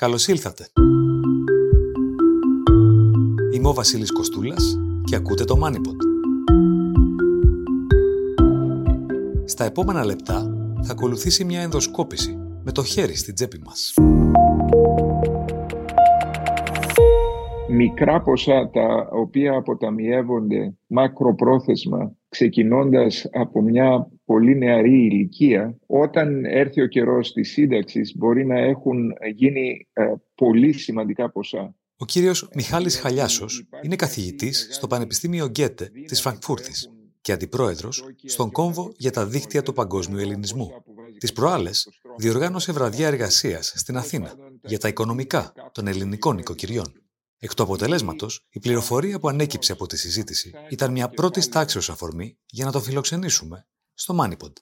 Καλώς ήλθατε. Είμαι ο Βασίλης Κοστούλας και ακούτε το MoneyPod. Στα επόμενα λεπτά θα ακολουθήσει μια ενδοσκόπηση με το χέρι στην τσέπη μας. Μικρά ποσά τα οποία αποταμιεύονται μακροπρόθεσμα ξεκινώντας από μια πολύ νεαρή ηλικία, όταν έρθει ο καιρός της σύνταξης μπορεί να έχουν γίνει ε, πολύ σημαντικά ποσά. Ο κύριος Μιχάλης Χαλιάσος είναι καθηγητής στο Πανεπιστήμιο Γκέτε της Φραγκφούρτης και αντιπρόεδρος στον κόμβο για τα δίκτυα του παγκόσμιου ελληνισμού. Τις προάλλες διοργάνωσε βραδιά εργασίας στην Αθήνα για τα οικονομικά των ελληνικών οικοκυριών. Εκ του αποτελέσματος, η πληροφορία που ανέκυψε από τη συζήτηση ήταν μια πρώτης τάξεω αφορμή για να το φιλοξενήσουμε στο Μάνιποντ.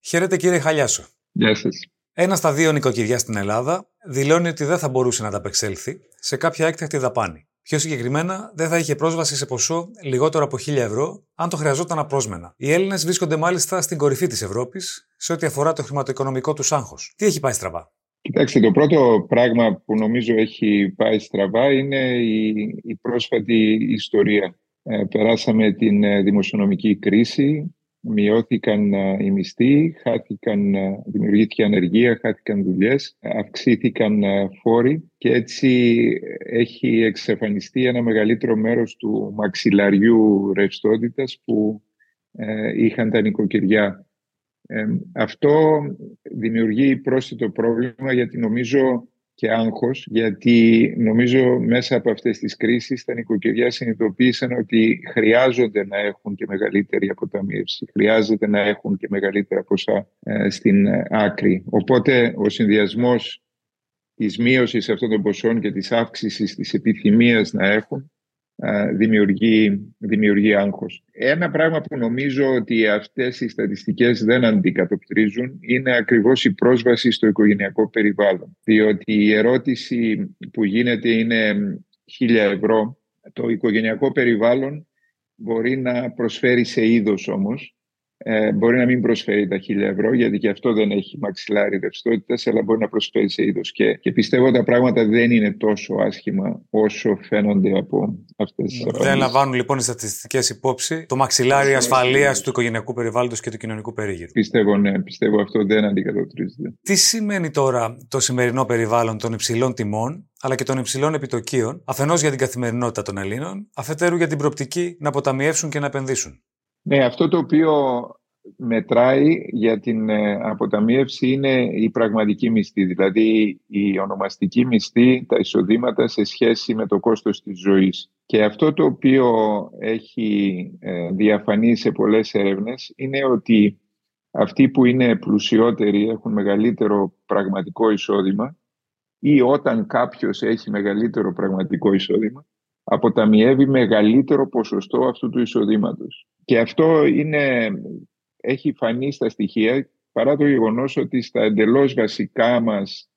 Χαίρετε κύριε Χαλιάσο. Γεια σας. Ένα στα δύο νοικοκυριά στην Ελλάδα δηλώνει ότι δεν θα μπορούσε να ανταπεξέλθει σε κάποια έκτακτη δαπάνη. Πιο συγκεκριμένα, δεν θα είχε πρόσβαση σε ποσό λιγότερο από 1000 ευρώ αν το χρειαζόταν απρόσμενα. Οι Έλληνες βρίσκονται μάλιστα στην κορυφή της Ευρώπης σε ό,τι αφορά το χρηματοοικονομικό τους άγχος. Τι έχει πάει στραβά; Κοιτάξτε, το πρώτο πράγμα που νομίζω έχει πάει στραβά είναι η, η πρόσφατη ιστορία. Ε, περάσαμε την ε, δημοσιονομική κρίση, μειώθηκαν ε, οι μισθοί, χάθηκαν, δημιουργήθηκε ανεργία, χάθηκαν δουλειές, αυξήθηκαν φόροι και έτσι έχει εξαφανιστεί ένα μεγαλύτερο μέρος του μαξιλαριού ρευστότητας που είχαν τα νοικοκυριά αυτό δημιουργεί πρόσθετο πρόβλημα γιατί νομίζω και άγχος, γιατί νομίζω μέσα από αυτές τις κρίσεις τα νοικοκυριά συνειδητοποίησαν ότι χρειάζονται να έχουν και μεγαλύτερη αποταμίευση, χρειάζεται να έχουν και μεγαλύτερα ποσά ε, στην άκρη. Οπότε ο συνδυασμός της μείωσης αυτών των ποσών και της αύξησης της επιθυμίας να έχουν δημιουργεί, δημιουργεί άγχος. Ένα πράγμα που νομίζω ότι αυτές οι στατιστικές δεν αντικατοπτρίζουν είναι ακριβώς η πρόσβαση στο οικογενειακό περιβάλλον. Διότι η ερώτηση που γίνεται είναι χίλια ευρώ. Το οικογενειακό περιβάλλον μπορεί να προσφέρει σε είδος όμως ε, μπορεί να μην προσφέρει τα χίλια ευρώ, γιατί και αυτό δεν έχει μαξιλάρι ρευστότητας, αλλά μπορεί να προσφέρει σε είδος. Και, και πιστεύω ότι τα πράγματα δεν είναι τόσο άσχημα όσο φαίνονται από αυτές τις ερωτήσει. Δεν λαμβάνουν λοιπόν οι στατιστικές υπόψη το μαξιλάρι ασφαλείας του οικογενειακού περιβάλλοντος και του κοινωνικού περίγυρου. Πιστεύω, ναι, πιστεύω αυτό δεν αντικατοπτρίζεται. Τι σημαίνει τώρα το σημερινό περιβάλλον των υψηλών τιμών αλλά και των υψηλών επιτοκίων, αφενός για την καθημερινότητα των Ελλήνων, αφετέρου για την προοπτική να αποταμιεύσουν και να επενδύσουν; Ναι, αυτό το οποίο μετράει για την ε, αποταμίευση είναι η πραγματική μισθή, δηλαδή η ονομαστική μισθή, τα εισοδήματα σε σχέση με το κόστος της ζωής. Και αυτό το οποίο έχει ε, διαφανεί σε πολλές έρευνες είναι ότι αυτοί που είναι πλουσιότεροι έχουν μεγαλύτερο πραγματικό εισόδημα ή όταν κάποιος έχει μεγαλύτερο πραγματικό εισόδημα αποταμιεύει μεγαλύτερο ποσοστό αυτού του εισοδήματος. Και αυτό είναι, έχει φανεί στα στοιχεία παρά το γεγονός ότι στα εντελώς βασικά μας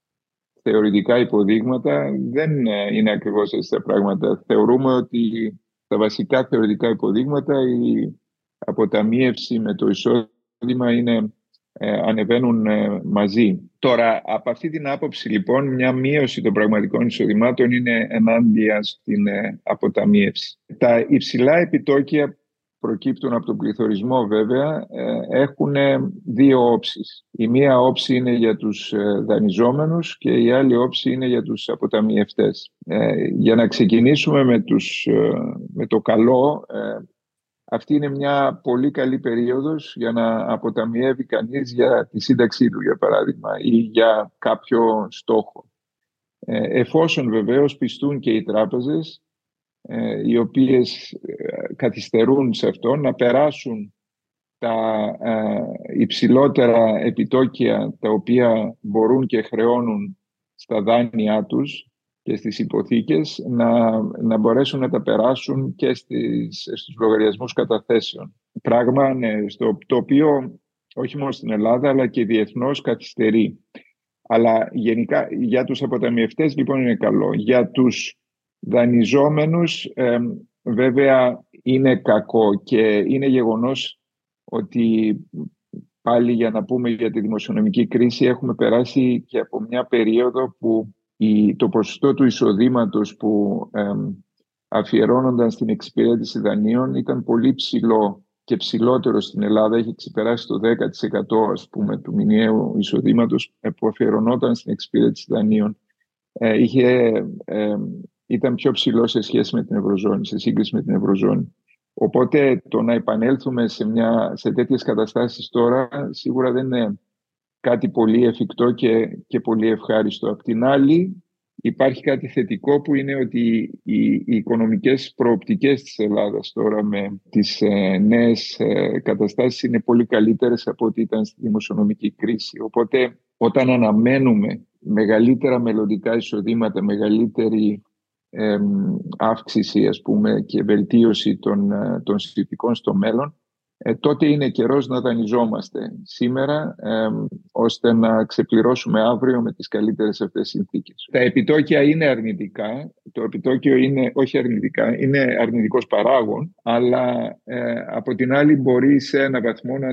θεωρητικά υποδείγματα δεν είναι ακριβώς έτσι τα πράγματα. Θεωρούμε ότι τα βασικά θεωρητικά υποδείγματα η αποταμίευση με το εισόδημα είναι ε, ανεβαίνουν ε, μαζί. Τώρα, από αυτή την άποψη, λοιπόν, μια μείωση των πραγματικών εισοδημάτων είναι ενάντια στην ε, αποταμίευση. Τα υψηλά επιτόκια προκύπτουν από τον πληθωρισμό βέβαια έχουν δύο όψεις. Η μία όψη είναι για τους δανειζόμενους και η άλλη όψη είναι για τους αποταμιευτές. Για να ξεκινήσουμε με, τους, με το καλό, αυτή είναι μια πολύ καλή περίοδος για να αποταμιεύει κανείς για τη σύνταξή του, για παράδειγμα, ή για κάποιο στόχο. Ε, εφόσον βεβαίως πιστούν και οι τράπεζες, ε, οι οποίες ε, καθυστερούν σε αυτό, να περάσουν τα υψηλότερα επιτόκια τα οποία μπορούν και χρεώνουν στα δάνειά τους και στις υποθήκες να, να μπορέσουν να τα περάσουν και στις, στους λογαριασμούς καταθέσεων. Πράγμα ναι, στο, το οποίο όχι μόνο στην Ελλάδα αλλά και διεθνώς καθυστερεί. Αλλά γενικά για τους αποταμιευτές λοιπόν είναι καλό. Για τους δανειζόμενους βέβαια είναι κακό και είναι γεγονός ότι πάλι για να πούμε για τη δημοσιονομική κρίση έχουμε περάσει και από μια περίοδο που το ποσοστό του εισοδήματος που αφιερώνονταν στην εξυπηρέτηση δανείων ήταν πολύ ψηλό και ψηλότερο στην Ελλάδα. Έχει ξεπεράσει το 10% ας πούμε, του μηνιαίου εισοδήματος ε, που αφιερωνόταν στην εξυπηρέτηση δανείων. Ε, είχε, ε, ήταν πιο ψηλό σε σχέση με την Ευρωζώνη, σε σύγκριση με την Ευρωζώνη. Οπότε το να επανέλθουμε σε, μια, σε τέτοιες καταστάσεις τώρα σίγουρα δεν είναι κάτι πολύ εφικτό και, και πολύ ευχάριστο. Απ' την άλλη υπάρχει κάτι θετικό που είναι ότι οι, οι οικονομικές προοπτικές της Ελλάδας τώρα με τις ε, νέες ε, καταστάσεις είναι πολύ καλύτερες από ό,τι ήταν στη δημοσιονομική κρίση. Οπότε όταν αναμένουμε μεγαλύτερα μελλοντικά εισοδήματα, μεγαλύτερη αύξηση ας πούμε, και βελτίωση των, ε, των συνθηκών στο μέλλον, ε, τότε είναι καιρός να δανειζόμαστε σήμερα ε, ώστε να ξεπληρώσουμε αύριο με τις καλύτερες αυτές συνθήκες. Τα επιτόκια είναι αρνητικά, το επιτόκιο είναι όχι αρνητικά, είναι αρνητικός παράγων, αλλά ε, από την άλλη μπορεί σε ένα βαθμό να,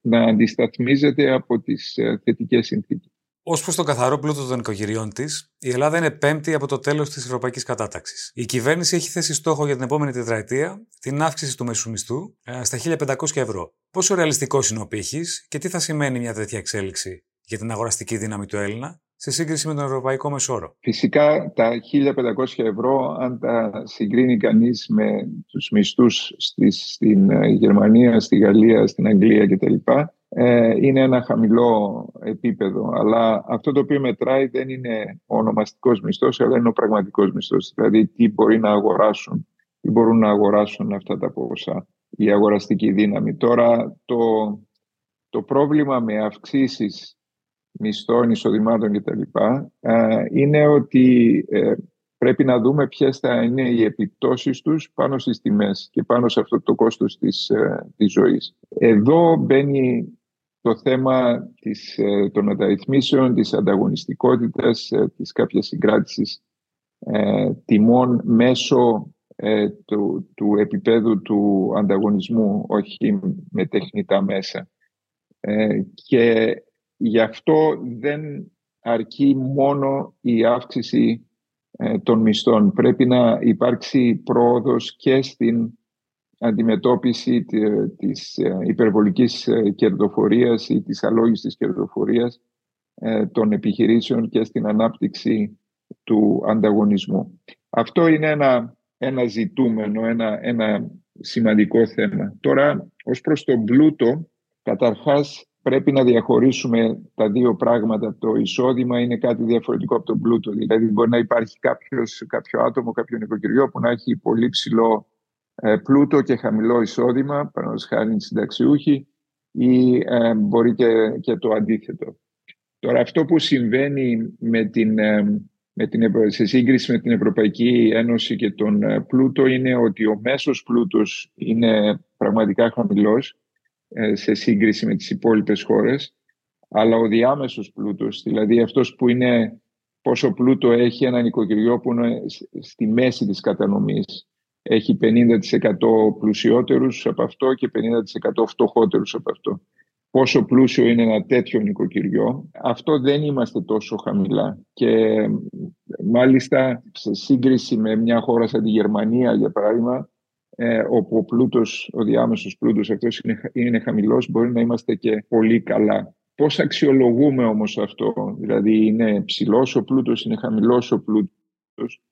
να αντισταθμίζεται από τις ε, θετικές συνθήκες. Ω προς τον καθαρό πλούτο των οικογενειών της, η Ελλάδα είναι πέμπτη από το τέλος της Ευρωπαϊκής Κατάταξης. Η κυβέρνηση έχει θέσει στόχο για την επόμενη τετραετία την αύξηση του μεσουμιστού ε, στα 1.500 ευρώ. Πόσο ρεαλιστικός είναι ο πύχης και τι θα σημαίνει μια τέτοια εξέλιξη για την αγοραστική δύναμη του Έλληνα σε σύγκριση με τον Ευρωπαϊκό Μεσόρο; Φυσικά τα 1.500 ευρώ, αν τα συγκρίνει κανείς με τους μισθούς στην ε, Γερμανία, στη Γαλλία, στην Αγγλία κτλ ε, είναι ένα χαμηλό επίπεδο. Αλλά αυτό το οποίο μετράει δεν είναι ο ονομαστικός μισθός, αλλά είναι ο πραγματικός μισθός. Δηλαδή τι μπορεί να αγοράσουν, τι μπορούν να αγοράσουν αυτά τα ποσά, η αγοραστική δύναμη. Τώρα το, το πρόβλημα με αυξήσεις μισθών, εισοδημάτων κτλ. Ε, είναι ότι ε, πρέπει να δούμε ποιες θα είναι οι επιπτώσεις τους πάνω στις τιμές και πάνω σε αυτό το κόστος της, ε, της ζωής. Εδώ μπαίνει το θέμα της, ε, των μεταρρυθμίσεων, της ανταγωνιστικότητας, ε, της κάποιας συγκράτησης ε, τιμών μέσω του, του επίπεδου του ανταγωνισμού, όχι με τεχνητά μέσα. και γι' αυτό δεν αρκεί μόνο η αύξηση των μισθών. Πρέπει να υπάρξει πρόοδος και στην αντιμετώπιση της ε, υπερβολικής ε, κερδοφορίας ή της αλόγιστης κερδοφορίας ε, των επιχειρήσεων και στην ανάπτυξη του ανταγωνισμού. Αυτό είναι ένα, ένα ζητούμενο, ένα, ένα σημαντικό θέμα. Τώρα, ως προς τον πλούτο, καταρχάς πρέπει να διαχωρίσουμε τα δύο πράγματα. Το εισόδημα είναι κάτι διαφορετικό από τον πλούτο. Δηλαδή, μπορεί να υπάρχει κάποιος, κάποιο άτομο, κάποιο νοικοκυριό που να έχει πολύ ψηλό ε, πλούτο και χαμηλό εισόδημα, παραδείγματος χάρη συνταξιούχοι, ή ε, μπορεί και, το αντίθετο. Τώρα αυτό που συμβαίνει με την, ε, με την, σε σύγκριση με την Ευρωπαϊκή Ένωση και τον πλούτο είναι ότι ο μέσος πλούτος είναι πραγματικά χαμηλός σε σύγκριση με τις υπόλοιπες χώρες, αλλά ο διάμεσος πλούτος, δηλαδή αυτός που είναι πόσο πλούτο έχει ένα νοικοκυριό που είναι στη μέση της κατανομής, έχει 50% πλουσιότερους από αυτό και 50% φτωχότερους από αυτό. Πόσο πλούσιο είναι ένα τέτοιο νοικοκυριό, αυτό δεν είμαστε τόσο χαμηλά. Και μάλιστα σε σύγκριση με μια χώρα σαν τη Γερμανία, για παράδειγμα, ε, όπου ο, πλούτος, ο διάμεσος πλούτος αυτός είναι, είναι χαμηλός, μπορεί να είμαστε και πολύ καλά. Πώς αξιολογούμε όμως αυτό, δηλαδή είναι ψηλός ο πλούτος, είναι χαμηλός ο πλούτος;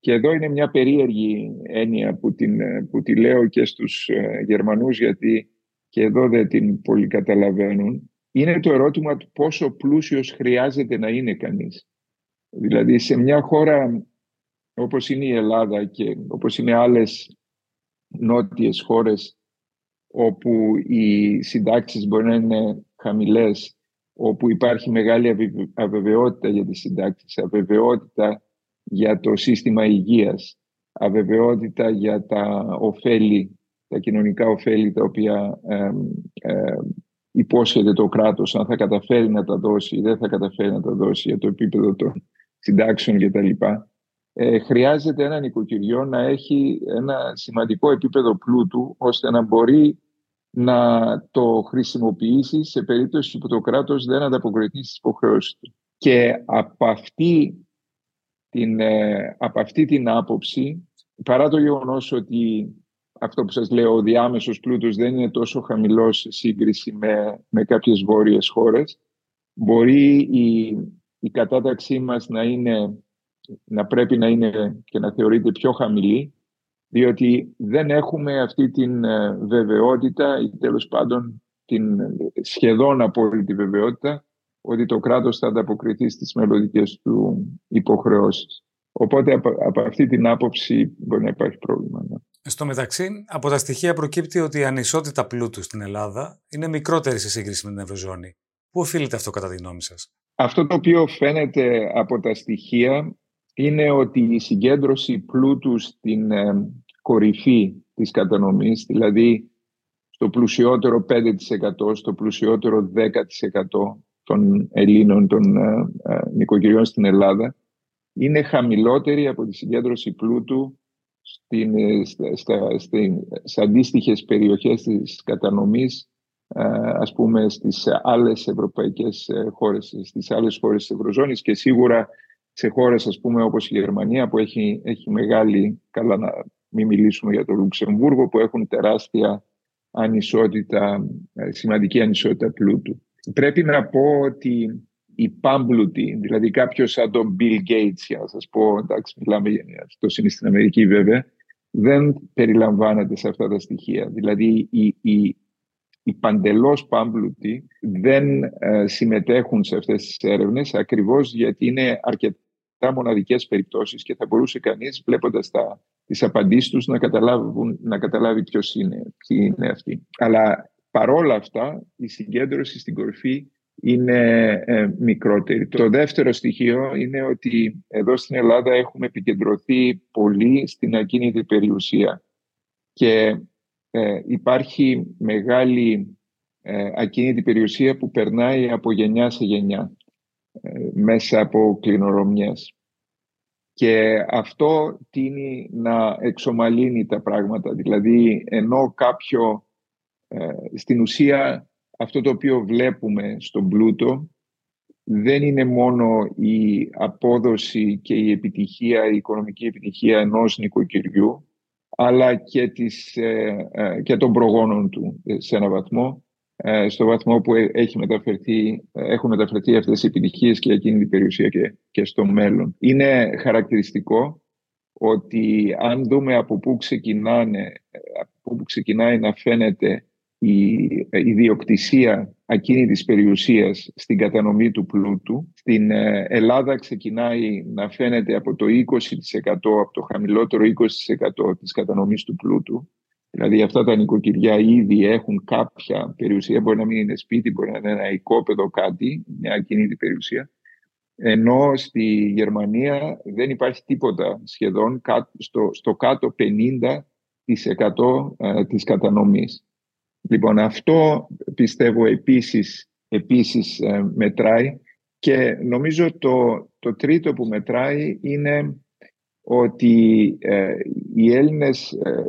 Και εδώ είναι μια περίεργη έννοια που, την, που τη λέω και στους ε, Γερμανούς γιατί και εδώ δεν την πολύ καταλαβαίνουν. Είναι το ερώτημα του πόσο πλούσιος χρειάζεται να είναι κανείς. Δηλαδή σε μια χώρα όπως είναι η Ελλάδα και όπως είναι άλλες νότιες χώρες όπου οι συντάξεις μπορεί να είναι χαμηλές, όπου υπάρχει μεγάλη αβεβαιότητα για τις συντάξεις, αβεβαιότητα για το σύστημα υγείας, αβεβαιότητα για τα ωφέλη, τα κοινωνικά ωφέλη τα οποία ε, ε, υπόσχεται το κράτος, αν θα καταφέρει να τα δώσει ή δεν θα καταφέρει να τα δώσει για το επίπεδο των συντάξεων κτλ. Ε, χρειάζεται ένα νοικοκυριό να έχει ένα σημαντικό επίπεδο πλούτου ώστε να μπορεί να το χρησιμοποιήσει σε περίπτωση που το κράτος δεν ανταποκριθεί στις υποχρεώσεις του. Και από αυτή την, ε, από αυτή την άποψη, παρά το γεγονός ότι αυτό που σας λέω, ο διάμεσος πλούτος δεν είναι τόσο χαμηλός σε σύγκριση με, με κάποιες βόρειες χώρες, μπορεί η, η κατάταξή μας να, είναι, να πρέπει να είναι και να θεωρείται πιο χαμηλή, διότι δεν έχουμε αυτή την ε, βεβαιότητα ή τέλος πάντων την σχεδόν απόλυτη βεβαιότητα ότι το κράτος θα ανταποκριθεί στις μελλοντικές του υποχρεώσεις. Οπότε από, αυτή την άποψη μπορεί να υπάρχει πρόβλημα. Ναι. Στο μεταξύ, από τα στοιχεία προκύπτει ότι η ανισότητα πλούτου στην Ελλάδα είναι μικρότερη σε σύγκριση με την Ευρωζώνη. Πού οφείλεται αυτό κατά τη γνώμη σας; Αυτό το οποίο φαίνεται από τα στοιχεία είναι ότι η συγκέντρωση πλούτου στην ε, κορυφή της κατανομής, δηλαδή στο πλουσιότερο 5%, στο πλουσιότερο 10% των Ελλήνων, των ε, ε, νοικοκυριών στην Ελλάδα, είναι χαμηλότερη από τη συγκέντρωση πλούτου στην, ε, στα, στην, σε αντίστοιχες περιοχές της κατανομής ας πούμε στις άλλες ευρωπαϊκές χώρες, στις άλλες χώρες της Ευρωζώνης και σίγουρα σε χώρες ας πούμε όπως η Γερμανία που έχει, έχει μεγάλη, καλά να μην μιλήσουμε για το Λουξεμβούργο που έχουν τεράστια ανισότητα, σημαντική ανισότητα πλούτου. Πρέπει να πω ότι οι πάμπλουτοι, δηλαδή κάποιος σαν τον Bill Gates, για να σας πω, εντάξει μιλάμε για αυτό είναι στην Αμερική βέβαια, δεν περιλαμβάνεται σε αυτά τα στοιχεία. Δηλαδή οι, οι, οι παντελώς πάμπλουτοι δεν ε, συμμετέχουν σε αυτές τις έρευνες ακριβώς γιατί είναι αρκετά μοναδικές περιπτώσεις και θα μπορούσε κανείς βλέποντας τα, τις απαντήσεις τους να, να καταλάβει ποιος είναι, ποιοι είναι αυτοί. Αλλά παρόλα αυτά η συγκέντρωση στην κορυφή είναι ε, μικρότερη. Το δεύτερο στοιχείο είναι ότι εδώ στην Ελλάδα έχουμε επικεντρωθεί πολύ στην ακίνητη περιουσία και ε, υπάρχει μεγάλη ε, ακίνητη περιουσία που περνάει από γενιά σε γενιά μέσα από κληρονομιές. Και αυτό τίνει να εξομαλύνει τα πράγματα. Δηλαδή, ενώ κάποιο στην ουσία αυτό το οποίο βλέπουμε στον πλούτο δεν είναι μόνο η απόδοση και η επιτυχία, η οικονομική επιτυχία ενός νοικοκυριού, αλλά και, της, ε, ε, και των προγόνων του σε ένα βαθμό, ε, στο βαθμό που έχει μεταφερθεί, έχουν μεταφερθεί αυτές οι επιτυχίες και εκείνη την περιουσία και, και στο μέλλον. Είναι χαρακτηριστικό ότι αν δούμε από πού, ξεκινάνε, από πού ξεκινάει να φαίνεται η ιδιοκτησία ακίνητης περιουσίας στην κατανομή του πλούτου. Στην ε, Ελλάδα ξεκινάει να φαίνεται από το 20%, από το χαμηλότερο 20% της κατανομής του πλούτου. Δηλαδή αυτά τα νοικοκυριά ήδη έχουν κάποια περιουσία, μπορεί να μην είναι σπίτι, μπορεί να είναι ένα οικόπεδο κάτι, μια ακίνητη περιουσία. Ενώ στη Γερμανία δεν υπάρχει τίποτα σχεδόν στο, στο κάτω 50% ε, της κατανομής. Λοιπόν, αυτό πιστεύω επίσης, επίσης ε, μετράει και νομίζω το, το τρίτο που μετράει είναι ότι ε, οι Έλληνες ε,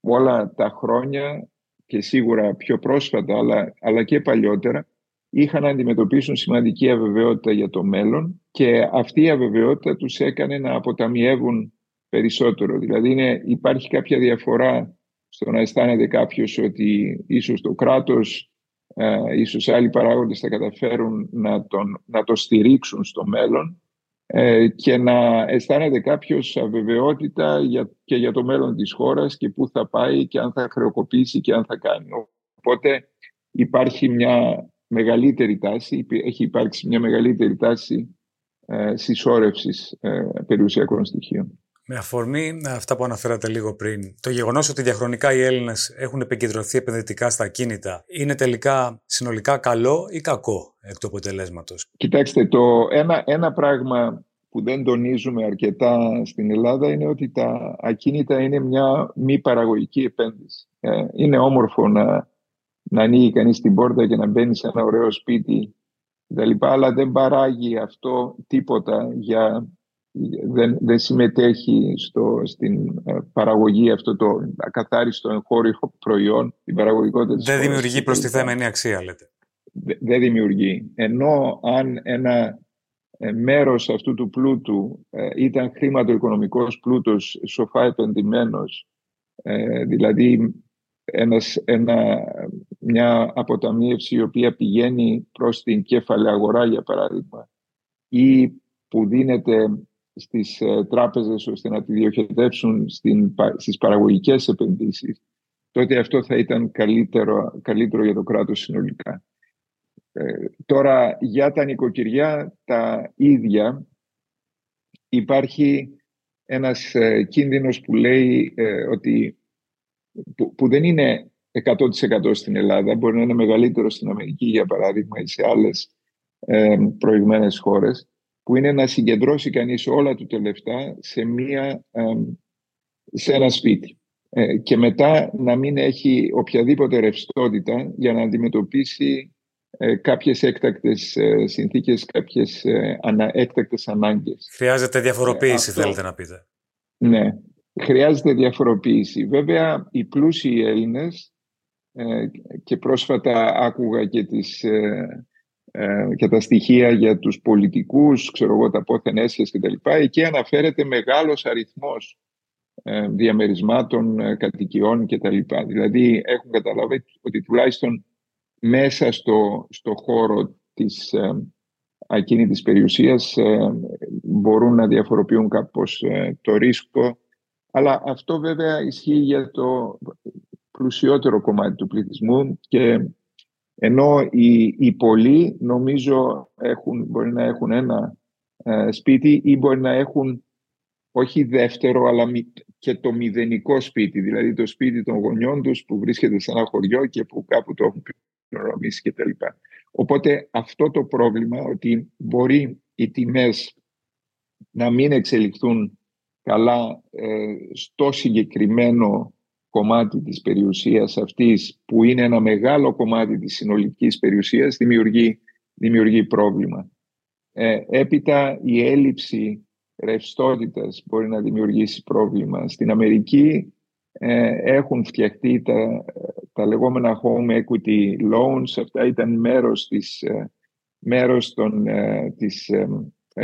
όλα τα χρόνια και σίγουρα πιο πρόσφατα αλλά, αλλά και παλιότερα είχαν να αντιμετωπίσουν σημαντική αβεβαιότητα για το μέλλον και αυτή η αβεβαιότητα τους έκανε να αποταμιεύουν περισσότερο. Δηλαδή είναι, υπάρχει κάποια διαφορά στο να αισθάνεται κάποιος ότι ίσως το κράτος, ε, ίσως άλλοι παράγοντες θα καταφέρουν να, τον, να το στηρίξουν στο μέλλον ε, και να αισθάνεται κάποιος αβεβαιότητα για, και για το μέλλον της χώρας και πού θα πάει και αν θα χρεοκοπήσει και αν θα κάνει. Οπότε υπάρχει μια μεγαλύτερη τάση, έχει υπάρξει μια μεγαλύτερη τάση ε, συσσόρευσης ε, περιουσιακών στοιχείων. Με αφορμή αυτά που αναφέρατε λίγο πριν, το γεγονός ότι διαχρονικά οι Έλληνες έχουν επικεντρωθεί επενδυτικά στα ακίνητα είναι τελικά συνολικά καλό ή κακό εκ του αποτελέσματος; Κοιτάξτε, το ένα, ένα πράγμα που δεν τονίζουμε αρκετά στην Ελλάδα είναι ότι τα ακίνητα είναι μια μη παραγωγική επένδυση. Ε, είναι όμορφο να, να ανοίγει κανείς την πόρτα και να μπαίνει σε ένα ωραίο σπίτι αλλά δεν παράγει αυτό τίποτα για δεν, δεν συμμετέχει στο, στην ε, παραγωγή αυτό το ακαθάριστο εγχώριο προϊόν, την παραγωγικότητα Δεν δημιουργεί προστιθέμενη αξία, λέτε. Δεν δημιουργεί. Ενώ αν ένα ε, μέρος αυτού του πλούτου ε, ήταν χρηματοοικονομικός πλούτος σοφά επενδυμένος, ε, δηλαδή ένας, ένα, μια αποταμίευση η οποία πηγαίνει προς την κέφαλη αγορά για παράδειγμα ή που δίνεται στις τράπεζες ώστε να τη διοχετεύσουν στην, στις παραγωγικές επενδύσεις τότε αυτό θα ήταν καλύτερο, καλύτερο για το κράτος συνολικά. Ε, τώρα για τα νοικοκυριά τα ίδια υπάρχει ένας ε, κίνδυνος που λέει ε, ότι που, δεν είναι 100% στην Ελλάδα, μπορεί να είναι μεγαλύτερο στην Αμερική για παράδειγμα ή σε άλλες ε, προηγμένες χώρες, που είναι να συγκεντρώσει κανείς όλα του τα λεφτά σε, μία, σε ένα σπίτι και μετά να μην έχει οποιαδήποτε ρευστότητα για να αντιμετωπίσει ε, κάποιες έκτακτες ε, συνθήκες, κάποιες ε, ανα, έκτακτες ανάγκες. Χρειάζεται διαφοροποίηση, θέλετε να πείτε. Ναι, χρειάζεται διαφοροποίηση. Βέβαια, οι πλούσιοι Έλληνες και πρόσφατα άκουγα και, τις, και τα στοιχεία για τους πολιτικούς, ξέρω εγώ, τα πόθεν έσχες και τα λοιπά, εκεί αναφέρεται μεγάλος αριθμός διαμερισμάτων, κατοικιών και τα λοιπά. Δηλαδή έχουν καταλάβει ότι τουλάχιστον μέσα στο, στο χώρο της ε, ακίνητης περιουσίας ε, μπορούν να διαφοροποιούν κάπως ε, το ρίσκο. Αλλά αυτό βέβαια ισχύει για το πλουσιότερο κομμάτι του πληθυσμού και ενώ οι, οι πολλοί νομίζω έχουν, μπορεί να έχουν ένα ε, σπίτι ή μπορεί να έχουν όχι δεύτερο αλλά και το μηδενικό σπίτι, δηλαδή το σπίτι των γονιών τους που βρίσκεται σε ένα χωριό και που κάπου το έχουν και κτλ. Οπότε αυτό το πρόβλημα ότι μπορεί οι τιμές να μην εξελιχθούν καλά ε, στο συγκεκριμένο κομμάτι της περιουσίας αυτής που είναι ένα μεγάλο κομμάτι της συνολικής περιουσίας δημιουργεί, δημιουργεί πρόβλημα. Ε, έπειτα η έλλειψη ρευστότητας μπορεί να δημιουργήσει πρόβλημα. Στην Αμερική ε, έχουν φτιαχτεί τα, τα λεγόμενα home equity loans. Αυτά ήταν μέρος, της, ε, μέρος των, ε, της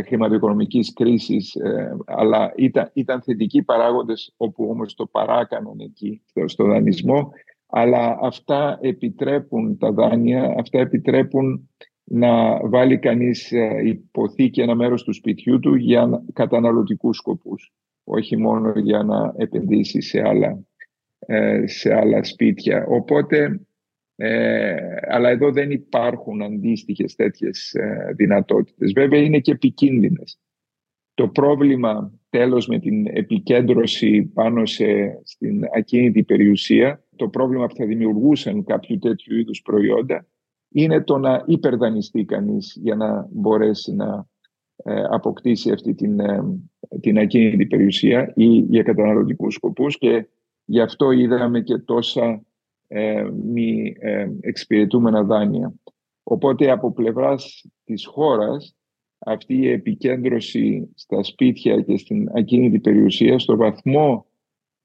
χρηματοοικονομικής κρίσης αλλά ήταν, ήταν θετικοί παράγοντες όπου όμως το παράκαναν εκεί στο, στο δανεισμό αλλά αυτά επιτρέπουν τα δάνεια, αυτά επιτρέπουν να βάλει κανείς υποθήκη ένα μέρος του σπιτιού του για καταναλωτικούς σκοπούς όχι μόνο για να επενδύσει σε άλλα, ε, σε άλλα σπίτια. Οπότε, ε, αλλά εδώ δεν υπάρχουν αντίστοιχες τέτοιες ε, δυνατότητες. Βέβαια είναι και επικίνδυνες. Το πρόβλημα τέλος με την επικέντρωση πάνω σε, στην ακίνητη περιουσία, το πρόβλημα που θα δημιουργούσαν κάποιο τέτοιου είδους προϊόντα, είναι το να υπερδανιστεί κανείς για να μπορέσει να ε, αποκτήσει αυτή την, ε, την ακίνητη περιουσία ή για καταναλωτικούς σκοπούς και γι' αυτό είδαμε και τόσα ε, μη ε, εξυπηρετούμενα δάνεια. Οπότε από πλευράς της χώρας αυτή η επικέντρωση στα σπίτια και στην ακίνητη περιουσία στο βαθμό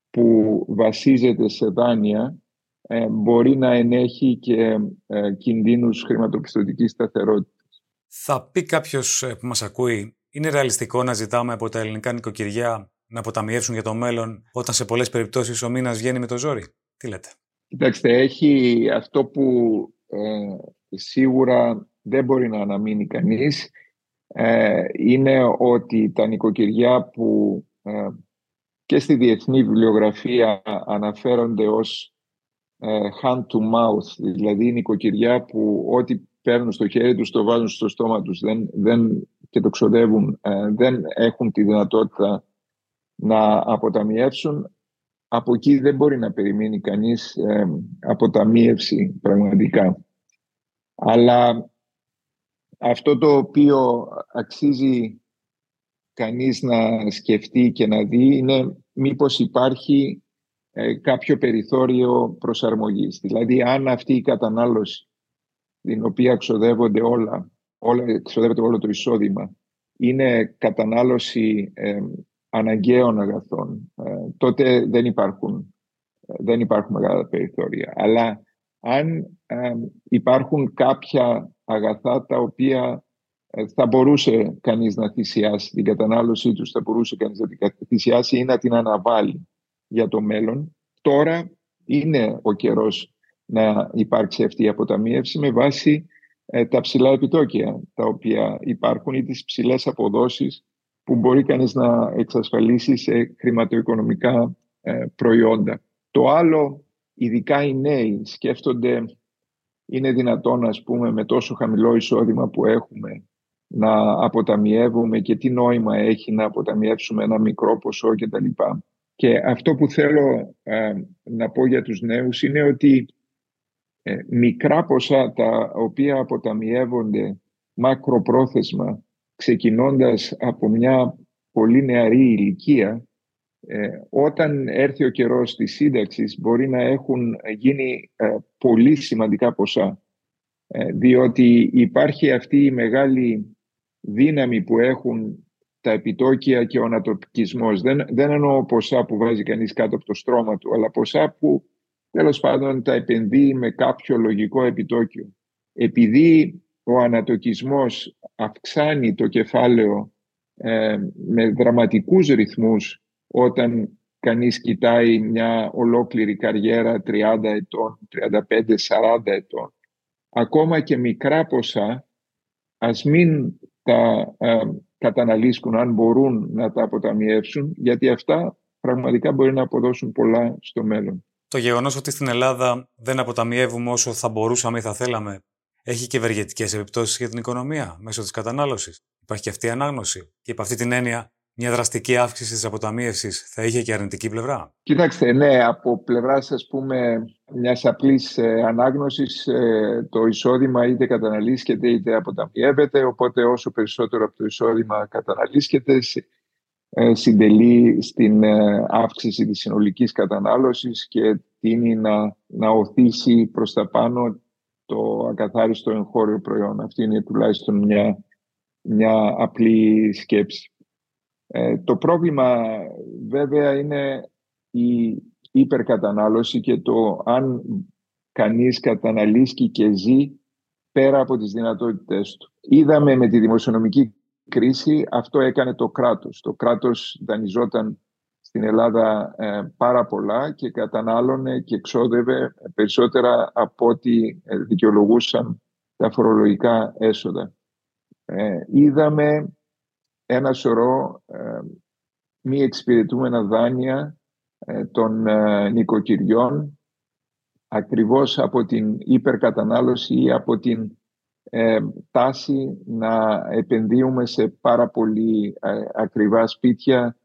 που βασίζεται σε δάνεια μπορεί να ενέχει και κινδύνους χρηματοπιστωτικής σταθερότητας. Θα πει κάποιος ε, που μας ακούει, είναι ρεαλιστικό να ζητάμε από τα ελληνικά νοικοκυριά να αποταμιεύσουν για το μέλλον, όταν σε πολλές περιπτώσεις ο μήνας βγαίνει με το ζόρι; Τι λέτε; Κοιτάξτε, έχει αυτό που ε, σίγουρα δεν μπορεί να αναμείνει κανείς ε, είναι ότι τα νοικοκυριά που ε, και στη διεθνή βιβλιογραφία αναφέρονται ως hand to mouth, δηλαδή νοικοκυριά που ό,τι παίρνουν στο χέρι τους, το βάζουν στο στόμα τους δεν, δεν, και το ξοδεύουν, ε, δεν έχουν τη δυνατότητα να αποταμιεύσουν. Από εκεί δεν μπορεί να περιμένει κανείς ε, αποταμίευση πραγματικά. Αλλά αυτό το οποίο αξίζει κανείς να σκεφτεί και να δει είναι μήπως υπάρχει ε, κάποιο περιθώριο προσαρμογής. Δηλαδή αν αυτή η κατανάλωση την οποία ξοδεύονται όλα, όλα ξοδεύεται όλο το εισόδημα, είναι κατανάλωση ε, αναγκαίων αγαθών, ε, τότε δεν υπάρχουν, δεν υπάρχουν μεγάλα περιθώρια. Αλλά αν υπάρχουν κάποια αγαθά τα οποία ε, θα μπορούσε κανείς να θυσιάσει την κατανάλωσή τους, θα μπορούσε κανείς να την θυσιάσει ή να την αναβάλει για το μέλλον. Τώρα είναι ο καιρός να υπάρξει αυτή η αποταμίευση με βάση ε, τα ψηλά επιτόκια τα οποία υπάρχουν ή τις ψηλές αποδόσεις που μπορεί κανείς να εξασφαλίσει σε χρηματοοικονομικά ε, προϊόντα. Το άλλο, ειδικά οι νέοι σκέφτονται είναι δυνατόν ας πούμε με τόσο χαμηλό εισόδημα που έχουμε να αποταμιεύουμε και τι νόημα έχει να αποταμιεύσουμε ένα μικρό ποσό κτλ. Και αυτό που θέλω ε, να πω για τους νέους είναι ότι ε, μικρά ποσά τα οποία αποταμιεύονται μακροπρόθεσμα ξεκινώντας από μια πολύ νεαρή ηλικία ε, όταν έρθει ο καιρός της σύνταξης μπορεί να έχουν γίνει πολύ σημαντικά ποσά διότι υπάρχει αυτή η μεγάλη δύναμη που έχουν τα επιτόκια και ο ανατοπικισμός. Δεν, δεν εννοώ ποσά που βάζει κανείς κάτω από το στρώμα του, αλλά ποσά που τέλος πάντων τα επενδύει με κάποιο λογικό επιτόκιο. Επειδή ο ανατοκισμός αυξάνει το κεφάλαιο ε, με δραματικούς ρυθμούς όταν κανείς κοιτάει μια ολόκληρη καριέρα 30 ετών, 35-40 ετών. Ακόμα και μικρά ποσά, ας μην τα ε, καταναλύσκουν αν μπορούν να τα αποταμιεύσουν, γιατί αυτά πραγματικά μπορεί να αποδώσουν πολλά στο μέλλον. Το γεγονός ότι στην Ελλάδα δεν αποταμιεύουμε όσο θα μπορούσαμε ή θα θέλαμε, έχει και ευεργετικές επιπτώσεις για την οικονομία μέσω της κατανάλωσης. Υπάρχει και αυτή η ανάγνωση. Και υπ' αυτή την έννοια μια δραστική αύξηση της αποταμίευσης θα είχε και αρνητική πλευρά. Κοιτάξτε, ναι, από πλευράς ας πούμε μιας απλής ε, ανάγνωσης ε, το εισόδημα είτε καταναλύσκεται είτε αποταμιεύεται, οπότε όσο περισσότερο από το εισόδημα καταναλύσκεται ε, συντελεί στην αύξηση της συνολικής κατανάλωσης και τίνει να, να οθήσει προς τα πάνω το ακαθάριστο εγχώριο προϊόν. Αυτή είναι τουλάχιστον μια, μια απλή σκέψη. Ε, το πρόβλημα βέβαια είναι η υπερκατανάλωση και το αν κανείς καταναλύσκει και ζει πέρα από τις δυνατότητες του. Είδαμε με τη δημοσιονομική κρίση αυτό έκανε το κράτος. Το κράτος δανειζόταν στην Ελλάδα ε, πάρα πολλά και κατανάλωνε και εξόδευε περισσότερα από ό,τι ε, δικαιολογούσαν τα φορολογικά έσοδα. είδαμε ένα σωρό ε, μη εξυπηρετούμενα δάνεια ε, των ε, νοικοκυριών ακριβώς από την υπερκατανάλωση ή από την ε, τάση να επενδύουμε σε πάρα πολύ ακριβά σπίτια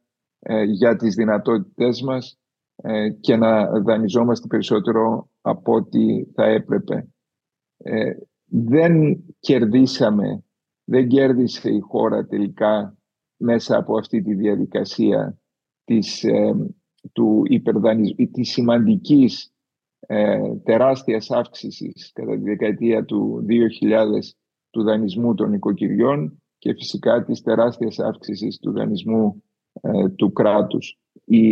για τις δυνατότητές μας και να δανειζόμαστε περισσότερο από ό,τι θα έπρεπε. δεν κερδίσαμε δεν κέρδισε η χώρα τελικά μέσα από αυτή τη διαδικασία της, ε, του υπερδανισμού, της σημαντικής ε, τεράστιας αύξησης κατά τη δεκαετία του 2000 του δανεισμού των οικοκυριών και φυσικά της τεράστιας αύξησης του δανεισμού ε, του κράτους. Η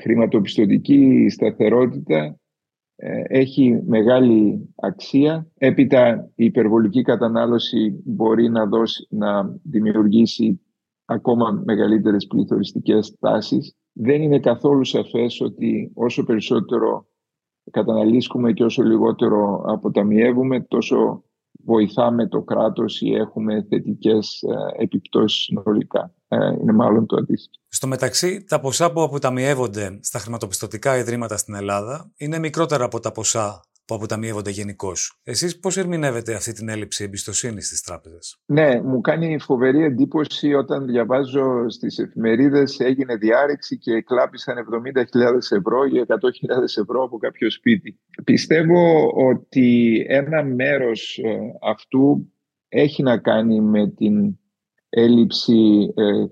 χρηματοπιστωτική σταθερότητα ε, έχει μεγάλη αξία. Έπειτα η υπερβολική κατανάλωση μπορεί να, δώσει, να δημιουργήσει ακόμα μεγαλύτερες πληθωριστικές τάσεις. Δεν είναι καθόλου σαφές ότι όσο περισσότερο καταναλύσκουμε και όσο λιγότερο αποταμιεύουμε, τόσο βοηθάμε το κράτος ή έχουμε θετικές ε, επιπτώσεις συνολικά. Ε, είναι μάλλον το αντίστοιχο. Στο μεταξύ, τα ποσά που αποταμιεύονται στα χρηματοπιστωτικά ιδρύματα στην Ελλάδα είναι μικρότερα από τα ποσά που αποταμιεύονται γενικώς. Εσείς πώς ερμηνεύετε αυτή την έλλειψη εμπιστοσύνης στις τράπεζες, Ναι, μου κάνει φοβερή εντύπωση όταν διαβάζω στις εφημερίδες έγινε διάρρηξη και κλάπησαν 70.000 ευρώ ή 100.000 ευρώ από κάποιο σπίτι. Πιστεύω ότι ένα μέρος ε, αυτού έχει να κάνει με την έλλειψη ε,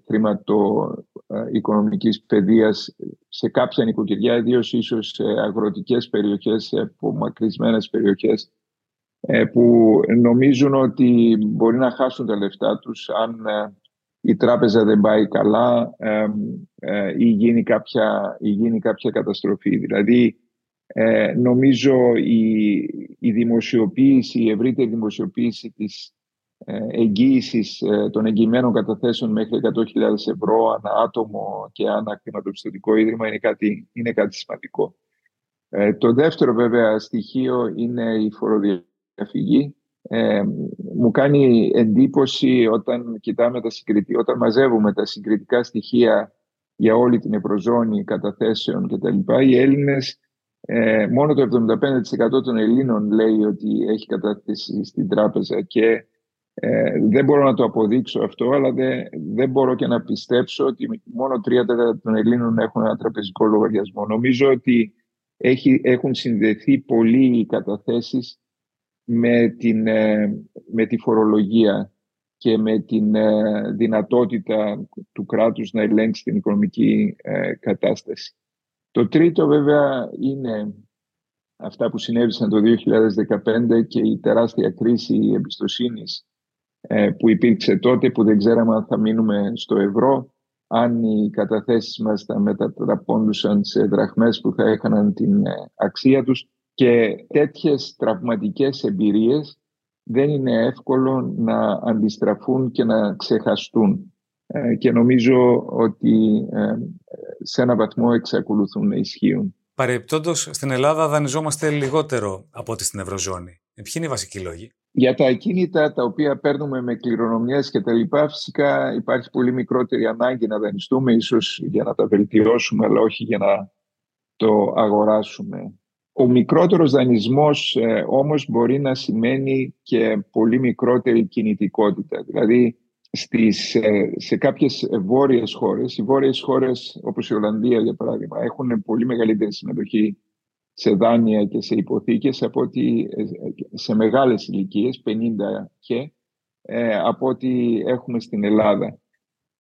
χρηματοοικονομικής παιδείας σε κάποια νοικοκυριά, ιδίως ίσως σε αγροτικές περιοχές, σε απομακρυσμένες περιοχές, ε, που νομίζουν ότι μπορεί να χάσουν τα λεφτά τους αν ε, η τράπεζα δεν πάει καλά ε, ή, γίνει κάποια, ή γίνει κάποια καταστροφή. Δηλαδή, νομίζω η, η δημοσιοποίηση, η ευρύτερη δημοσιοποίηση της εγγύησης των εγγυημένων καταθέσεων μέχρι 100.000 ευρώ ανά άτομο και ανά χρηματοπιστωτικό ίδρυμα είναι κάτι, είναι κάτι σημαντικό. Το δεύτερο βέβαια στοιχείο είναι η φοροδιαφυγή ε, μου κάνει εντύπωση όταν κοιτάμε τα συγκριτικά, όταν μαζεύουμε τα συγκριτικά στοιχεία για όλη την Ευρωζώνη καταθέσεων κτλ. Οι Έλληνες, ε, μόνο το 75% των Ελλήνων λέει ότι έχει κατάθεση στην τράπεζα και ε, δεν μπορώ να το αποδείξω αυτό, αλλά δεν, δεν μπορώ και να πιστέψω ότι μόνο 3 των Ελλήνων έχουν ένα τραπεζικό λογαριασμό. Νομίζω ότι έχει, έχουν συνδεθεί πολλοί οι καταθέσεις με, την, ε, με τη φορολογία και με την ε, δυνατότητα του κράτους να ελέγξει την οικονομική ε, κατάσταση. Το τρίτο βέβαια είναι αυτά που συνέβησαν το 2015 και η τεράστια κρίση εμπιστοσύνης που υπήρξε τότε που δεν ξέραμε αν θα μείνουμε στο ευρώ αν οι καταθέσεις μας θα μετατραπώντουσαν σε δραχμές που θα έκαναν την αξία τους και τέτοιες τραυματικές εμπειρίες δεν είναι εύκολο να αντιστραφούν και να ξεχαστούν. Ε, και νομίζω ότι ε, σε ένα βαθμό εξακολουθούν να ισχύουν. Παρεπτόντως, στην Ελλάδα δανειζόμαστε λιγότερο από ό,τι στην Ευρωζώνη. Ε, ποιοι είναι οι βασικοί λόγοι; Για τα ακίνητα τα οποία παίρνουμε με κληρονομιές και τα λοιπά, φυσικά υπάρχει πολύ μικρότερη ανάγκη να δανειστούμε, ίσως για να τα βελτιώσουμε, αλλά όχι για να το αγοράσουμε. Ο μικρότερος δανεισμός ε, όμως μπορεί να σημαίνει και πολύ μικρότερη κινητικότητα. Δηλαδή στις, ε, σε κάποιες βόρειες χώρες, οι βόρειες χώρες όπως η Ολλανδία για παράδειγμα έχουν πολύ μεγαλύτερη συμμετοχή σε δάνεια και σε υποθήκες από ότι ε, σε μεγάλες ηλικίες, 50 και, από ότι έχουμε στην Ελλάδα.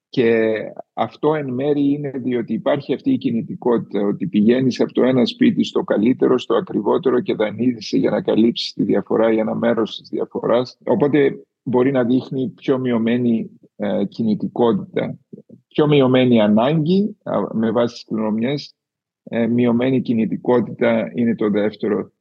Και αυτό εν μέρη είναι διότι υπάρχει αυτή η κινητικότητα, ότι πηγαίνεις από το ένα σπίτι στο καλύτερο, στο ακριβότερο και δανείζεσαι για να καλύψεις τη διαφορά ή ένα μέρος της διαφοράς. Οπότε μπορεί να δείχνει πιο μειωμένη ε, κινητικότητα, πιο μειωμένη ανάγκη με βάση τις κληρονομιές, ε, μειωμένη κινητικότητα είναι το δεύτερο.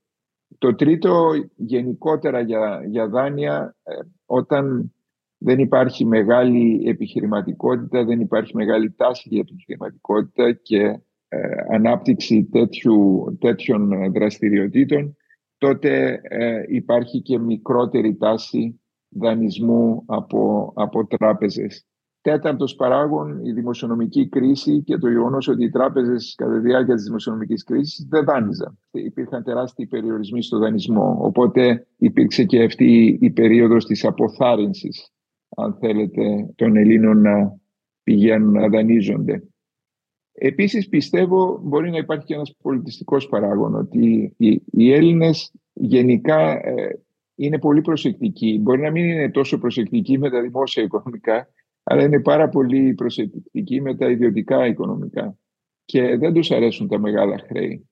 Το τρίτο γενικότερα για, για δάνεια, ε, όταν δεν υπάρχει μεγάλη επιχειρηματικότητα, δεν υπάρχει μεγάλη τάση για επιχειρηματικότητα και ε, ανάπτυξη τέτοιου, τέτοιων δραστηριοτήτων, τότε ε, υπάρχει και μικρότερη τάση δανεισμού από, από τράπεζες. Τέταρτος παράγον, η δημοσιονομική κρίση και το γεγονός ότι οι τράπεζες κατά τη διάρκεια της δημοσιονομικής κρίσης δεν δάνειζαν. Υπήρχαν τεράστιοι περιορισμοί στο δανεισμό, οπότε υπήρξε και αυτή η περίοδος της αποθάρρυνσης αν θέλετε, των Ελλήνων να πηγαίνουν να δανείζονται. Επίσης πιστεύω μπορεί να υπάρχει και ένας πολιτιστικός παράγων ότι οι, οι Έλληνες γενικά ε, είναι πολύ προσεκτικοί. Μπορεί να μην είναι τόσο προσεκτικοί με τα δημόσια οικονομικά, αλλά είναι πάρα πολύ προσεκτικοί με τα ιδιωτικά οικονομικά και δεν τους αρέσουν τα μεγάλα χρέη.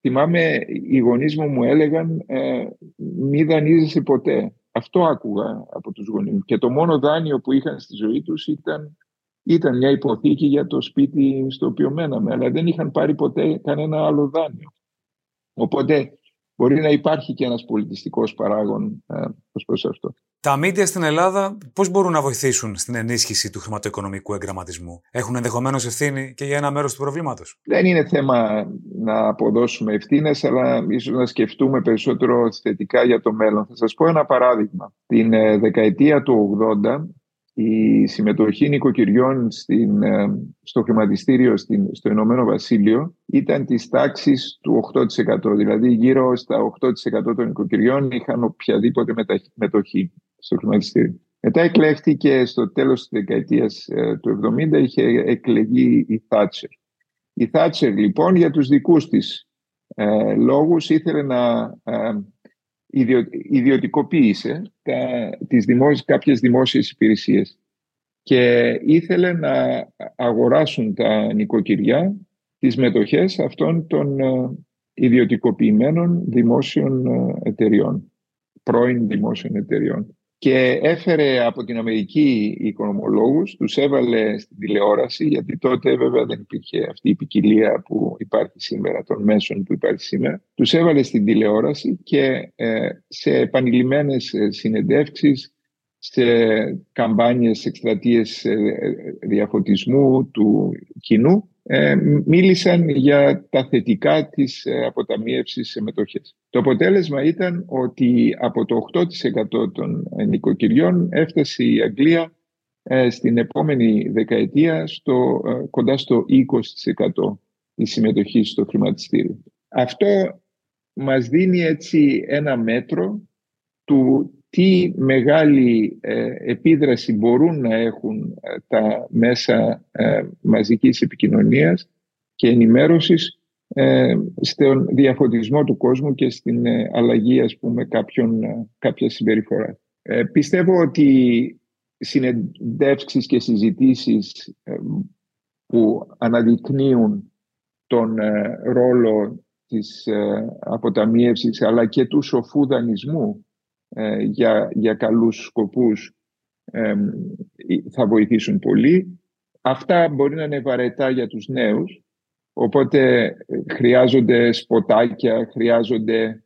Θυμάμαι οι γονείς μου μου έλεγαν ε, μη δανείζεσαι ποτέ. Αυτό άκουγα από τους γονείς Και το μόνο δάνειο που είχαν στη ζωή τους ήταν, ήταν μια υποθήκη για το σπίτι στο οποίο μέναμε. Αλλά δεν είχαν πάρει ποτέ κανένα άλλο δάνειο. Οπότε μπορεί να υπάρχει και ένας πολιτιστικός παράγων ε, προς αυτό. Τα μίντια στην Ελλάδα πώς μπορούν να βοηθήσουν στην ενίσχυση του χρηματοοικονομικού εγγραμματισμού; Έχουν ενδεχομένως ευθύνη και για ένα μέρος του προβλήματος; Δεν είναι θέμα να αποδώσουμε ευθύνες, αλλά ίσως να σκεφτούμε περισσότερο θετικά για το μέλλον. Θα σας πω ένα παράδειγμα. Την ε, δεκαετία του 80 η συμμετοχή νοικοκυριών στην, ε, στο χρηματιστήριο στην, στο Ηνωμένο Βασίλειο ήταν της τάξης του 8%. Δηλαδή γύρω στα 8% των νοικοκυριών είχαν οποιαδήποτε μετοχή στο χρηματιστήριο. Μετά εκλέχθηκε στο τέλος της δεκαετίας ε, του 70 είχε εκλεγεί η Θάτσερ. Η Θάτσερ λοιπόν για τους δικούς της ε, λόγους ήθελε να ε, ιδιωτικοποίησε τα, τις δημόσιες, κάποιες δημόσιες υπηρεσίες και ήθελε να αγοράσουν τα νοικοκυριά τις μετοχές αυτών των ε, ιδιωτικοποιημένων δημόσιων ε, εταιριών, πρώην δημόσιων εταιριών και έφερε από την Αμερική οικονομολόγους, τους έβαλε στην τηλεόραση, γιατί τότε βέβαια δεν υπήρχε αυτή η ποικιλία που υπάρχει σήμερα, των μέσων που υπάρχει σήμερα. Τους έβαλε στην τηλεόραση και ε, σε επανειλημμένες ε, συνεντεύξεις σε καμπάνιες, εκστρατείες ε, διαφωτισμού του κοινού ε, μίλησαν για τα θετικά της ε, αποταμίευσης σε μετοχές. Το αποτέλεσμα ήταν ότι από το 8% των νοικοκυριών έφτασε η Αγγλία στην επόμενη δεκαετία στο, κοντά στο 20% η συμμετοχή στο χρηματιστήριο. Αυτό μας δίνει έτσι ένα μέτρο του τι μεγάλη ε, επίδραση μπορούν να έχουν ε, τα μέσα ε, μαζικής επικοινωνίας και ενημέρωσης στον διαφωτισμό του κόσμου και στην αλλαγή ας πούμε κάποιων, κάποια συμπεριφορά. Πιστεύω ότι συνεντεύξεις και συζητήσεις που αναδεικνύουν τον ρόλο της αποταμίευσης αλλά και του σοφού δανεισμού ε, για, για καλούς σκοπούς θα βοηθήσουν πολύ. Αυτά μπορεί να είναι βαρετά για τους νέους, οπότε ε, χρειάζονται σποτάκια, χρειάζονται,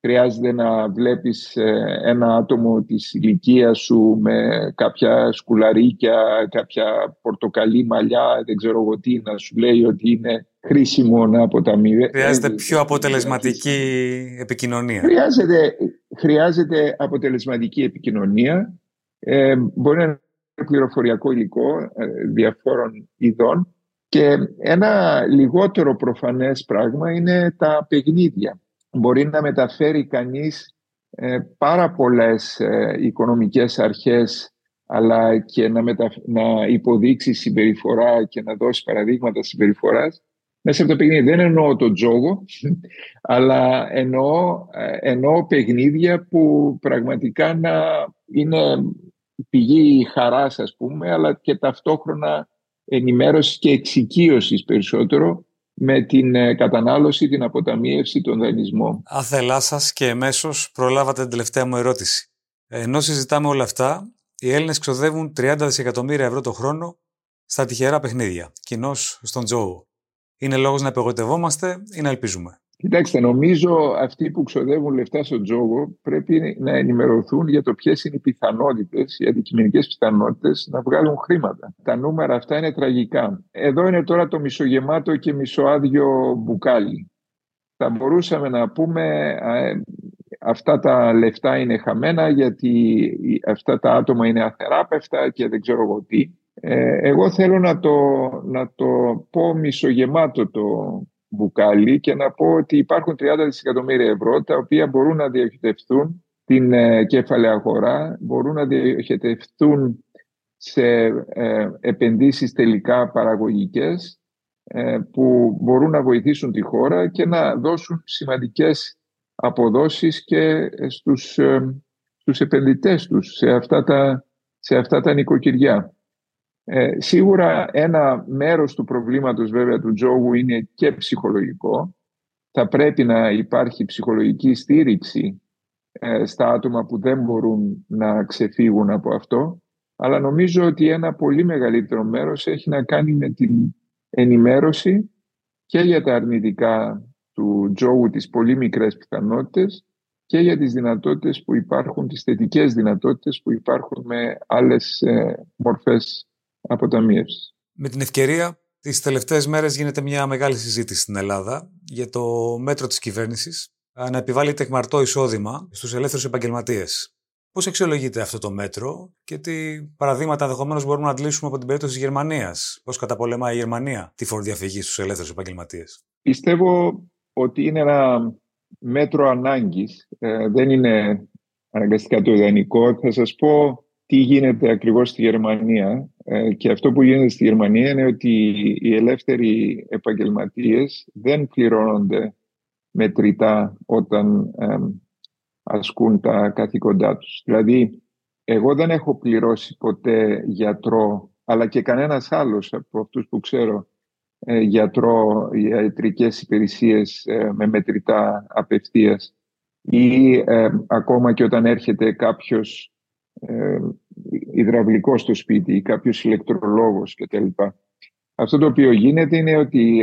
χρειάζεται να βλέπεις ε, ένα άτομο της ηλικίας σου με κάποια σκουλαρίκια, κάποια πορτοκαλί μαλλιά, δεν ξέρω εγώ τι, να σου λέει ότι είναι χρήσιμο να αποταμιεύει. Χρειάζεται πιο αποτελεσματική επικοινωνία. Χρειάζεται, χρειάζεται αποτελεσματική επικοινωνία. Ε, μπορεί να είναι πληροφοριακό υλικό ε, διαφόρων ειδών και ένα λιγότερο προφανές πράγμα είναι τα παιχνίδια. Μπορεί να μεταφέρει κανείς ε, πάρα πολλές ε, οικονομικές αρχές αλλά και να, να υποδείξει συμπεριφορά και να δώσει παραδείγματα συμπεριφοράς μέσα από το παιχνίδι. Δεν εννοώ τον τζόγο, αλλά εννοώ, ε, εννοώ παιχνίδια που πραγματικά να είναι πηγή χαράς ας πούμε, αλλά και ταυτόχρονα ενημέρωσης και εξοικείωσης περισσότερο με την ε, κατανάλωση, την αποταμίευση, των δανεισμών. Αθελά σας και εμέσως προλάβατε την τελευταία μου ερώτηση. Ενώ συζητάμε όλα αυτά, οι Έλληνες ξοδεύουν 30 δισεκατομμύρια ευρώ το χρόνο στα τυχερά παιχνίδια, κοινώς στον τζόγο. Είναι λόγος να απογοητευόμαστε ή να ελπίζουμε; Κοιτάξτε, νομίζω αυτοί που ξοδεύουν λεφτά στον τζόγο πρέπει να ενημερωθούν για το ποιες είναι οι πιθανότητες, οι αντικειμενικές πιθανότητες να βγάλουν χρήματα. Τα νούμερα αυτά είναι τραγικά. Εδώ είναι τώρα το μισογεμάτο και μισοάδιο μπουκάλι. Θα μπορούσαμε να πούμε αυτά τα λεφτά είναι χαμένα γιατί αυτά τα άτομα είναι αθεράπευτα και δεν ξέρω εγώ τι. Ε, εγώ θέλω να το, να το πω μισογεμάτο το μπουκάλι και να πω ότι υπάρχουν 30 δισεκατομμύρια ευρώ τα οποία μπορούν να διοχετευτούν την ε, κέφαλαια αγορά, μπορούν να διοχετευτούν σε ε, επενδύσεις τελικά παραγωγικές ε, που μπορούν να βοηθήσουν τη χώρα και να δώσουν σημαντικές αποδόσεις και στους, ε, στους επενδυτές τους σε αυτά τα, σε αυτά τα νοικοκυριά. Ε, σίγουρα ένα μέρος του προβλήματος βέβαια του τζόγου είναι και ψυχολογικό. Θα πρέπει να υπάρχει ψυχολογική στήριξη ε, στα άτομα που δεν μπορούν να ξεφύγουν από αυτό. Αλλά νομίζω ότι ένα πολύ μεγαλύτερο μέρος έχει να κάνει με την ενημέρωση και για τα αρνητικά του τζόγου, τις πολύ μικρές πιθανότητες και για τις δυνατότητες που υπάρχουν, τις θετικές δυνατότητες που υπάρχουν με άλλες ε, μορφές αποταμίευση. Με την ευκαιρία, τις τελευταίες μέρες γίνεται μια μεγάλη συζήτηση στην Ελλάδα για το μέτρο της κυβέρνησης να επιβάλλει τεκμαρτό εισόδημα στους ελεύθερους επαγγελματίες. Πώς αξιολογείται αυτό το μέτρο και τι παραδείγματα ενδεχομένως μπορούμε να αντλήσουμε από την περίπτωση της Γερμανίας; Πώς καταπολεμάει η Γερμανία τη φοροδιαφυγή στους ελεύθερους επαγγελματίες; Πιστεύω ότι είναι ένα μέτρο ανάγκης. Ε, δεν είναι αναγκαστικά το ιδανικό. Θα σας πω τι γίνεται ακριβώς στη Γερμανία ε, και αυτό που γίνεται στη Γερμανία είναι ότι οι ελεύθεροι επαγγελματίες δεν πληρώνονται μετρητά όταν ασκούν τα καθήκοντά τους. Δηλαδή, εγώ δεν έχω πληρώσει ποτέ γιατρό, αλλά και κανένας άλλος από αυτούς που ξέρω ε, γιατρό, ιατρικές υπηρεσίες ε, με μετρητά απευθείας ή ακόμα και όταν έρχεται κάποιος ε, υδραυλικός στο σπίτι ή κάποιος ηλεκτρολόγος κτλ. Αυτό το οποίο γίνεται είναι ότι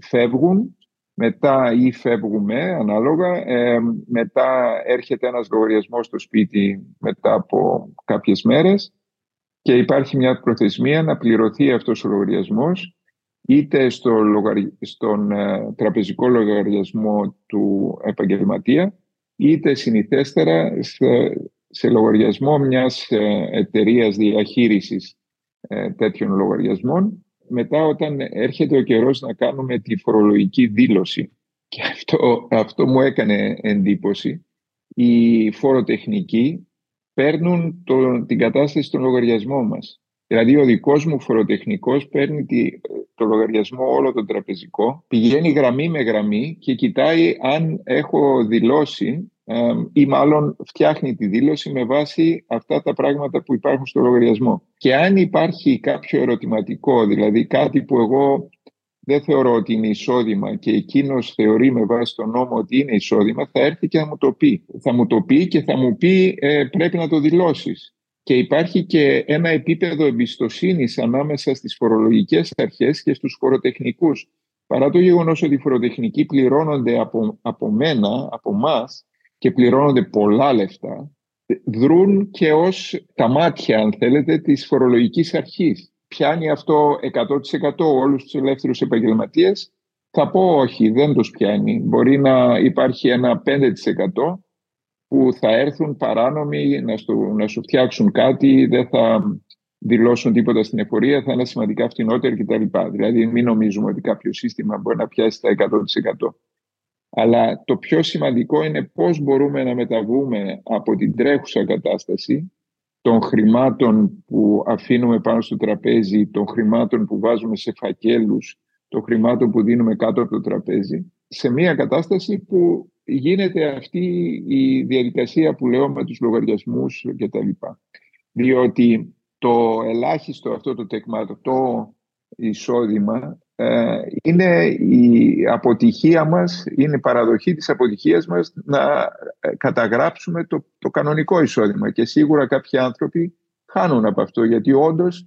φεύγουν μετά ή φεύγουμε ανάλογα, ε, μετά έρχεται ένας λογαριασμός στο σπίτι μετά από κάποιες μέρες και υπάρχει μια προθεσμία να πληρωθεί αυτός ο λογαριασμός είτε στο στον ε, τραπεζικό λογαριασμό του επαγγελματία είτε συνηθέστερα σε, σε λογαριασμό μιας ε, εταιρείας διαχείρισης ε, τέτοιων λογαριασμών. Μετά όταν έρχεται ο καιρός να κάνουμε τη φορολογική δήλωση. Και αυτό, αυτό μου έκανε εντύπωση. Οι φοροτεχνικοί παίρνουν το, την κατάσταση στον λογαριασμό μας. Δηλαδή ο δικός μου φοροτεχνικός παίρνει τη, το λογαριασμό όλο το τραπεζικό, πηγαίνει γραμμή με γραμμή και κοιτάει αν έχω δηλώσει ή μάλλον φτιάχνει τη δήλωση με βάση αυτά τα πράγματα που υπάρχουν στο λογαριασμό. Και αν υπάρχει κάποιο ερωτηματικό, δηλαδή κάτι που εγώ δεν θεωρώ ότι είναι εισόδημα και εκείνος θεωρεί με βάση τον νόμο ότι είναι εισόδημα, θα έρθει και θα μου το πει. Θα μου το πει και θα μου πει ε, πρέπει να το δηλώσεις. Και υπάρχει και ένα επίπεδο εμπιστοσύνης ανάμεσα στις φορολογικές αρχές και στους φοροτεχνικούς. Παρά το γεγονός ότι οι φοροτεχνικοί πληρώνονται από, από μένα, από μας, και πληρώνονται πολλά λεφτά, δρούν και ως τα μάτια, αν θέλετε, της φορολογικής αρχής. Πιάνει αυτό 100% όλους τους ελεύθερους επαγγελματίες; Θα πω όχι, δεν τους πιάνει. Μπορεί να υπάρχει ένα 5% που θα έρθουν παράνομοι να, να σου φτιάξουν κάτι, δεν θα δηλώσουν τίποτα στην εφορία, θα είναι σημαντικά φτηνότεροι κτλ. Δηλαδή μην νομίζουμε ότι κάποιο σύστημα μπορεί να πιάσει τα 100%. Αλλά το πιο σημαντικό είναι πώς μπορούμε να μεταβούμε από την τρέχουσα κατάσταση των χρημάτων που αφήνουμε πάνω στο τραπέζι, των χρημάτων που βάζουμε σε φακέλους, των χρημάτων που δίνουμε κάτω από το τραπέζι, σε μια κατάσταση που γίνεται αυτή η διαδικασία που λέω με τους λογαριασμούς κτλ. Διότι το ελάχιστο αυτό το τεκματό εισόδημα ε, είναι η αποτυχία μας, είναι η παραδοχή της αποτυχίας μας να ε, καταγράψουμε το, το κανονικό εισόδημα και σίγουρα κάποιοι άνθρωποι χάνουν από αυτό γιατί όντως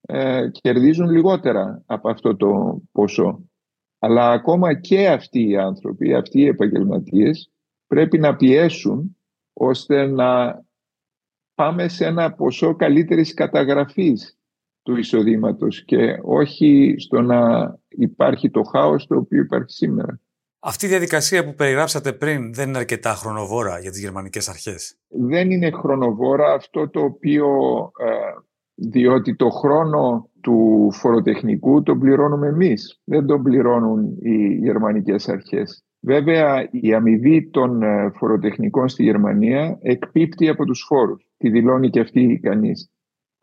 ε, κερδίζουν λιγότερα από αυτό το ποσό. Αλλά ακόμα και αυτοί οι άνθρωποι, αυτοί οι επαγγελματίες πρέπει να πιέσουν ώστε να πάμε σε ένα ποσό καλύτερης καταγραφής του εισοδήματος και όχι στο να υπάρχει το χάος το οποίο υπάρχει σήμερα. Αυτή η διαδικασία που περιγράψατε πριν δεν είναι αρκετά χρονοβόρα για τις γερμανικές αρχές; Δεν είναι χρονοβόρα αυτό το οποίο, ε, διότι το χρόνο του φοροτεχνικού τον πληρώνουμε εμείς. Δεν τον πληρώνουν οι γερμανικές αρχές. Βέβαια, η αμοιβή των ε, φοροτεχνικών στη Γερμανία εκπίπτει από τους φόρους. Τη δηλώνει και αυτή κανείς.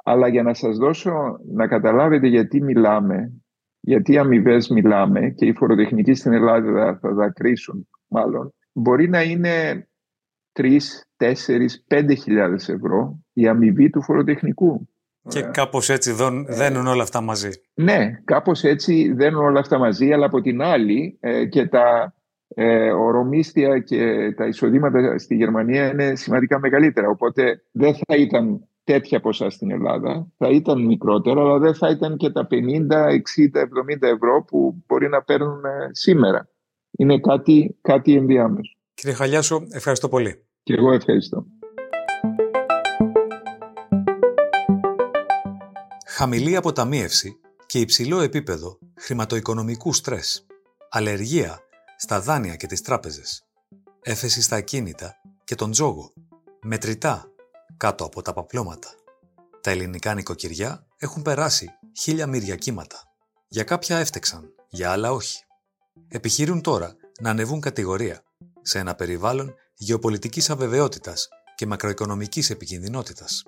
Αλλά για να σας δώσω να καταλάβετε γιατί μιλάμε, γιατί αμοιβές μιλάμε και οι φοροτεχνικοί στην Ελλάδα θα δακρύσουν μάλλον, μπορεί να είναι 3, 4, 5 χιλιάδες ευρώ η αμοιβή του φοροτεχνικού. Και κάπως έτσι δένουν όλα αυτά μαζί. Ναι, κάπως έτσι δένουν όλα αυτά μαζί, αλλά από την άλλη ε, και τα ε, ορομίστια και τα εισοδήματα στη Γερμανία είναι σημαντικά μεγαλύτερα. Οπότε δεν θα ήταν τέτοια ποσά στην Ελλάδα. Θα ήταν μικρότερα, αλλά δεν θα ήταν και τα 50, 60, 70 ευρώ που μπορεί να παίρνουν ε, σήμερα. Είναι κάτι, κάτι ενδιάμεσο. Κύριε Χαλιάσο, ευχαριστώ πολύ. Και εγώ ευχαριστώ. Χαμηλή αποταμίευση και υψηλό επίπεδο χρηματοοικονομικού στρες. Αλλεργία στα δάνεια και τις τράπεζες. Έφεση στα ακίνητα και τον τζόγο. Μετρητά κάτω από τα παπλώματα. Τα ελληνικά νοικοκυριά έχουν περάσει χίλια μύρια κύματα. Για κάποια έφτεξαν, για άλλα όχι. Επιχειρούν τώρα να ανεβούν κατηγορία σε ένα περιβάλλον γεωπολιτικής αβεβαιότητας και μακροοικονομικής επικινδυνότητας.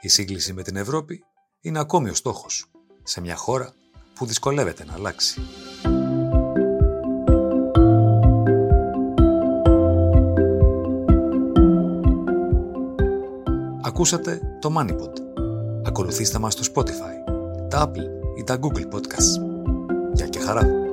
Η σύγκληση με την Ευρώπη είναι ακόμη ο στόχος, σε μια χώρα που δυσκολεύεται να αλλάξει. Ακούσατε το MoneyPod. Ακολουθήστε μας στο Spotify, τα Apple ή τα Google Podcasts. Γεια και χαρά!